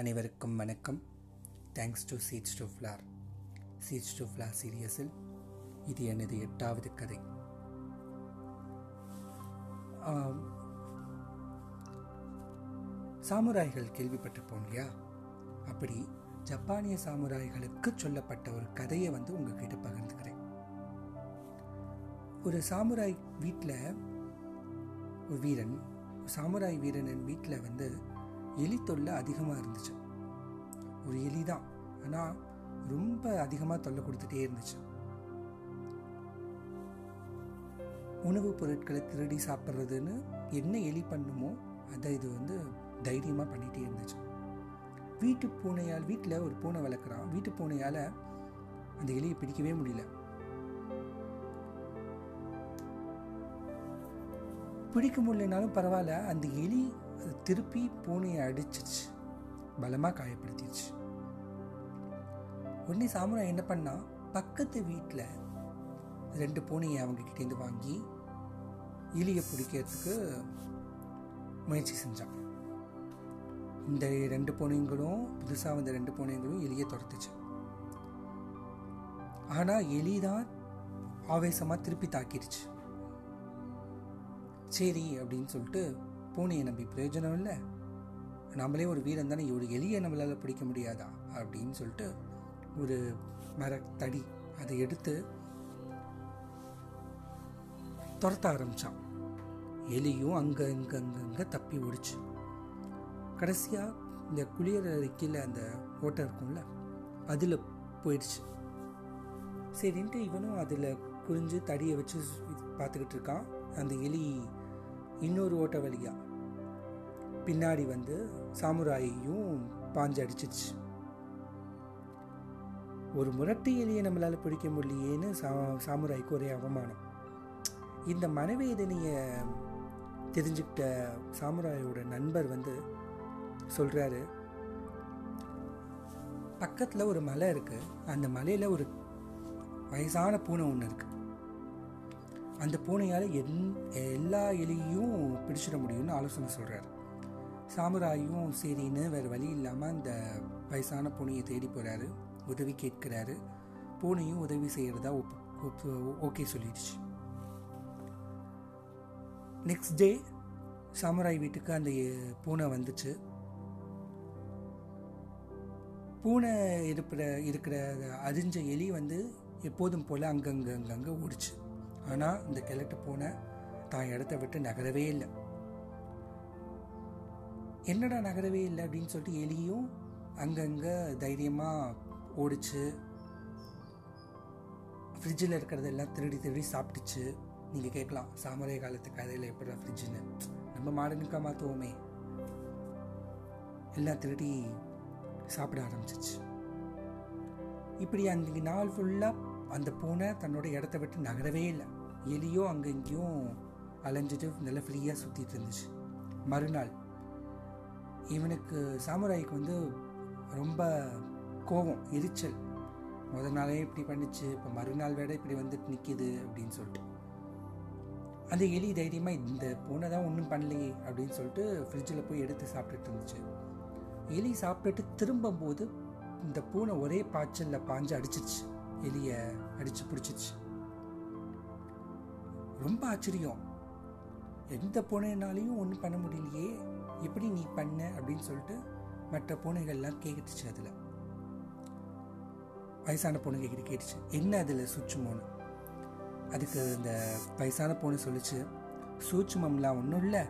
அனைவருக்கும் வணக்கம். Thanks to seeds to flower seeds to flower சீரியஸில் இது எனது எட்டாவது கதை. ஆம், சாமுராய்கள் கேள்விப்பட்டிருப்போம் இல்லையா? அப்படி ஜப்பானிய சாமுராய்களுக்கு சொல்லப்பட்ட ஒரு கதையை வந்து உங்ககிட்ட பகிர்ந்துக்கிறேன். ஒரு சாமுராய் வீட்டில் ஒரு வீரன் சாமுராய் வீரனின் வீட்டில் வந்து எலி தொல்லை அதிகமாக இருந்துச்சு. ஒரு எலி தான் ஆனால் ரொம்ப அதிகமாக தொல்லை கொடுத்துட்டே இருந்துச்சு. உணவுப் பொருட்களை திருடி சாப்பிட்றதுன்னு என்ன எலி பண்ணுமோ அதை இது வந்து தைரியமாக பண்ணிகிட்டே இருந்துச்சு. வீட்டு பூனையால் வீட்டில் ஒரு பூனை வளர்க்குறான். வீட்டு பூனையால் அந்த எலியை பிடிக்கவே முடியல. பிடிக்க முடியலனாலும் பரவாயில்ல. அந்த எலி அது திருப்பி பூனையை அடிச்சிருச்சு. பலமாக காயப்படுத்திடுச்சு உடனே சாமுராய் என்ன பண்ணா பக்கத்து வீட்டில் ரெண்டு பூனையை அவங்க கிட்டேருந்து வாங்கி எலியை பிடிக்கிறதுக்கு முயற்சி செஞ்சான். இந்த ரெண்டு பூனைங்களும் புதுசாக வந்த ரெண்டு பூனைங்களும் எலியை துரத்துச்சு. ஆனால் எலி தான் ஆவேசமாக திருப்பி தாக்கிடுச்சு சரி அப்படின்னு சொல்லிட்டு பூனையை நம்பி பிரயோஜனம் இல்லை. நம்மளே ஒரு வீரன் தானே ஒரு எலியை நம்மளால் பிடிக்க முடியாதா? அப்படின்னு சொல்லிட்டு ஒரு மரத்தடி அதை எடுத்து துரத்த ஆரம்பித்தான் எலியும் அங்கே இங்கே அங்கங்கே தப்பி ஓடிச்சு. கடைசியாக இந்த குளியல் கீழே அந்த ஓட்டை இருக்கும்ல அதில் போயிடுச்சு. சரின்ட்டு இவனும் அதில் குறிஞ்சு தடியை வச்சு பார்த்துக்கிட்டு இருக்கான். அந்த எலி இன்னொரு ஓட்ட வழியாக பின்னாடி வந்து சாமுராயையும் பாஞ்சு அடிச்சிச்சு. ஒரு முரட்டு எலியை நம்மளால் பிடிக்க முடியலையேன்னு சா சாமுராய்க்கு ஒரே அவமானம். இந்த மனவேதனையை தெரிஞ்சுக்கிட்ட சாமுராயோட நண்பர் வந்து சொல்கிறாரு பக்கத்தில் ஒரு மலை இருக்குது அந்த மலையில் ஒரு வயசான பூனை ஒன்று இருக்குது அந்த பூனையால் என் எல்லா எலியும் பிடிச்சிட முடியும்னு ஆலோசனை சொல்கிறார் சாமுராயும் சரின்னு வேறு வழி இல்லாமல் அந்த வயசான பூனையை தேடி போகிறாரு உதவி கேட்கிறாரு. பூனையும் உதவி செய்கிறதா ஒப் ஓகே சொல்லிடுச்சு. நெக்ஸ்ட் டே சாமுராய் வீட்டுக்கு அந்த பூனை வந்துச்சு. பூனை இருக்கிற இருக்கிற அரிஞ்ச எலி வந்து எப்போதும் போல் அங்கங்கே அங்கங்கே ஓடிச்சு. ஆனால் இந்த கிழட்டு பூனை தான் இடத்த விட்டு நகரவே இல்லை. என்னடா நகரவே இல்லை அப்படின்னு சொல்லிட்டு எலியும் அங்கங்கே தைரியமாக ஓடிச்சு ஃப்ரிட்ஜில் இருக்கிறதெல்லாம் திருடி திருடி சாப்பிட்டுச்சு. நீங்கள் கேட்கலாம் சாமராய காலத்து கதையில் எப்படா ஃப்ரிட்ஜுன்னு நம்ம மாடனுக்காக மாற்றுவோமே எல்லாம் திருடி சாப்பிட ஆரம்பிச்சிச்சு. இப்படி அன்றைக்கி நாள் ஃபுல்லாக அந்த பூனை தன்னோட இடத்த விட்டு நகரவே இல்லை. எலியோ அங்கே இங்கேயும் அலைஞ்சிட்டு நல்லா ஃப்ரீயாக சுற்றிட்டு இருந்துச்சு. மறுநாள் இவனுக்கு சாமுராய்க்கு வந்து ரொம்ப கோபம் எரிச்சல். முத நாளே இப்படி பண்ணிச்சு இப்போ மறுநாள் வேட இப்படி வந்துட்டு நிற்கிது அப்படின்னு சொல்லிட்டு. அந்த எலி தைரியமாக இந்த பூனை தான் ஒன்றும் பண்ணலையே அப்படின்னு சொல்லிட்டு ஃப்ரிட்ஜில் போய் எடுத்து சாப்பிட்டுட்டு இருந்துச்சு. எலி சாப்பிட்டுட்டு திரும்பும்போது இந்த பூனை ஒரே பாய்ச்சலில் பாஞ்சு அடிச்சிருச்சு. எலியை அடிச்சு பிடிச்சிச்சு. ரொம்ப ஆச்சரியம். எந்த பூனைனாலையும் ஒன்றும் பண்ண முடியலையே. எப்படி நீ பண்ண அப்படின்னு சொல்லிட்டு மற்ற பூனைகள்லாம் கேட்டுச்சு அதில். வயசான பூனை கிட்ட கேட்டுச்சு. என்ன அதில் சூட்சுமோன்னு அதுக்கு இந்த வயசான பூனை சொல்லிச்சு சூட்சுமம்லாம் ஒன்றும் இல்லை.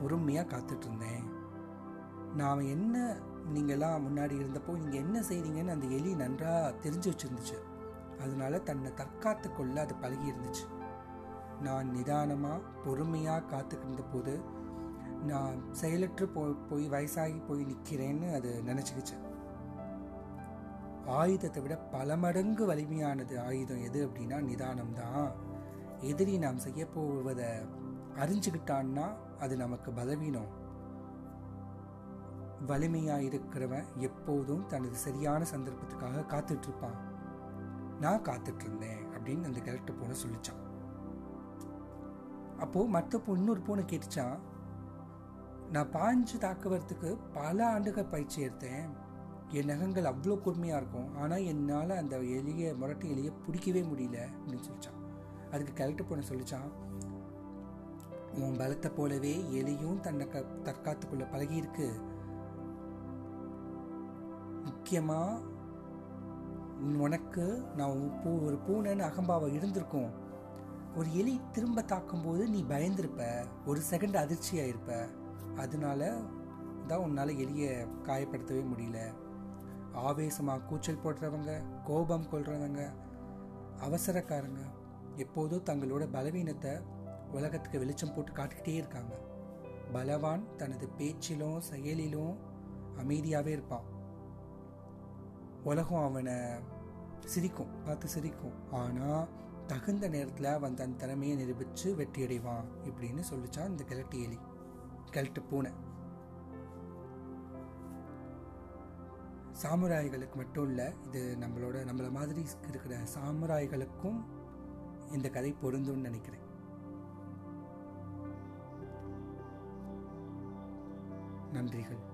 பொறுமையாக காத்துட்டு இருந்தேன். நான் என்ன நீங்கள்லாம் முன்னாடி இருந்தப்போ நீங்கள் என்ன செய்கிறீங்கன்னு அந்த எலி நன்றாக தெரிஞ்சு வச்சுருந்துச்சு. அதனால தன்னை தற்காத்து கொள்ள அது பழகி இருந்துச்சு. நான் நிதானமாக பொறுமையாக காத்துக்கிட்ட போது நான் செயலற்று போய் போய் வயசாகி போய் நிற்கிறேன்னு அது நினச்சிக்கிச்சு. ஆயுதத்தை விட பல மடங்கு வலிமையானது ஆயுதம் எது அப்படின்னா நிதானம் தான் எதிரி நாம் செய்ய போவதை அறிஞ்சுக்கிட்டான்னா அது நமக்கு பலவீனம். வலிமையாக இருக்கிறவன் எப்போதும் தனது சரியான சந்தர்ப்பத்துக்காக காத்துட்ருப்பான் நான் காத்துட்டு இருந்தேன் அப்படின்னு அந்த கேரக்டர் பூனை சொல்லிச்சான். அப்போது மற்ற இன்னொரு பூனை கேட்டுச்சான் நான் பாஞ்சு தாக்குவதுக்கு பல ஆண்டுகள் பயிற்சி எடுத்தேன். என் நகங்கள் அவ்வளோ கூர்மையாக இருக்கும். ஆனால் என்னால் அந்த எலியை முரட்டு எலியை பிடிக்கவே முடியல அப்படின்னு சொல்லிச்சான். அதுக்கு கலெக்டர் பொண்ணு சொல்லிச்சான் உன் பலத்தை போலவே எலியும் தன்னை க தற்காத்துக்குள்ள பழகியிருக்கு. முக்கியமாக உனக்கு நான் பூ ஒரு பூனைன்னு அகம்பாவம் இருந்திருக்கும். ஒரு எலி திரும்ப தாக்கும்போது நீ பயந்திருப்ப. ஒரு செகண்ட் அதிர்ச்சியாக இருப்ப அதனால தான் உன்னால் எலியை காயப்படுத்தவே முடியல. ஆவேசமாக கூச்சல் போடுறவங்க கோபம் கொள்றவங்க அவசரக்காரங்க எப்போதும் தங்களோட பலவீனத்தை உலகத்துக்கு வெளிச்சம் போட்டு காட்டிக்கிட்டே இருக்காங்க. பலவான் தனது பேச்சிலும் செயலிலும் அமைதியாகவே இருப்பான். உலகம் அவனை சிரிக்கும் பார்த்து சிரிக்கும். ஆனால் தகுந்த நேரத்தில் அவன் தன் திறமையை நிரூபித்து வெற்றியடைவான் இப்படின்னு சொல்லிச்சான் இந்த கிழட்டு எலி. கிழட்டு பூனை. சாமுராய்களுக்கு மட்டும் இல்லை இது நம்மளோட நம்மளை மாதிரி இருக்கிற சாமுராய்களுக்கும் இந்த கதை பொருந்தும்னு நினைக்கிறேன். நன்றிகள்.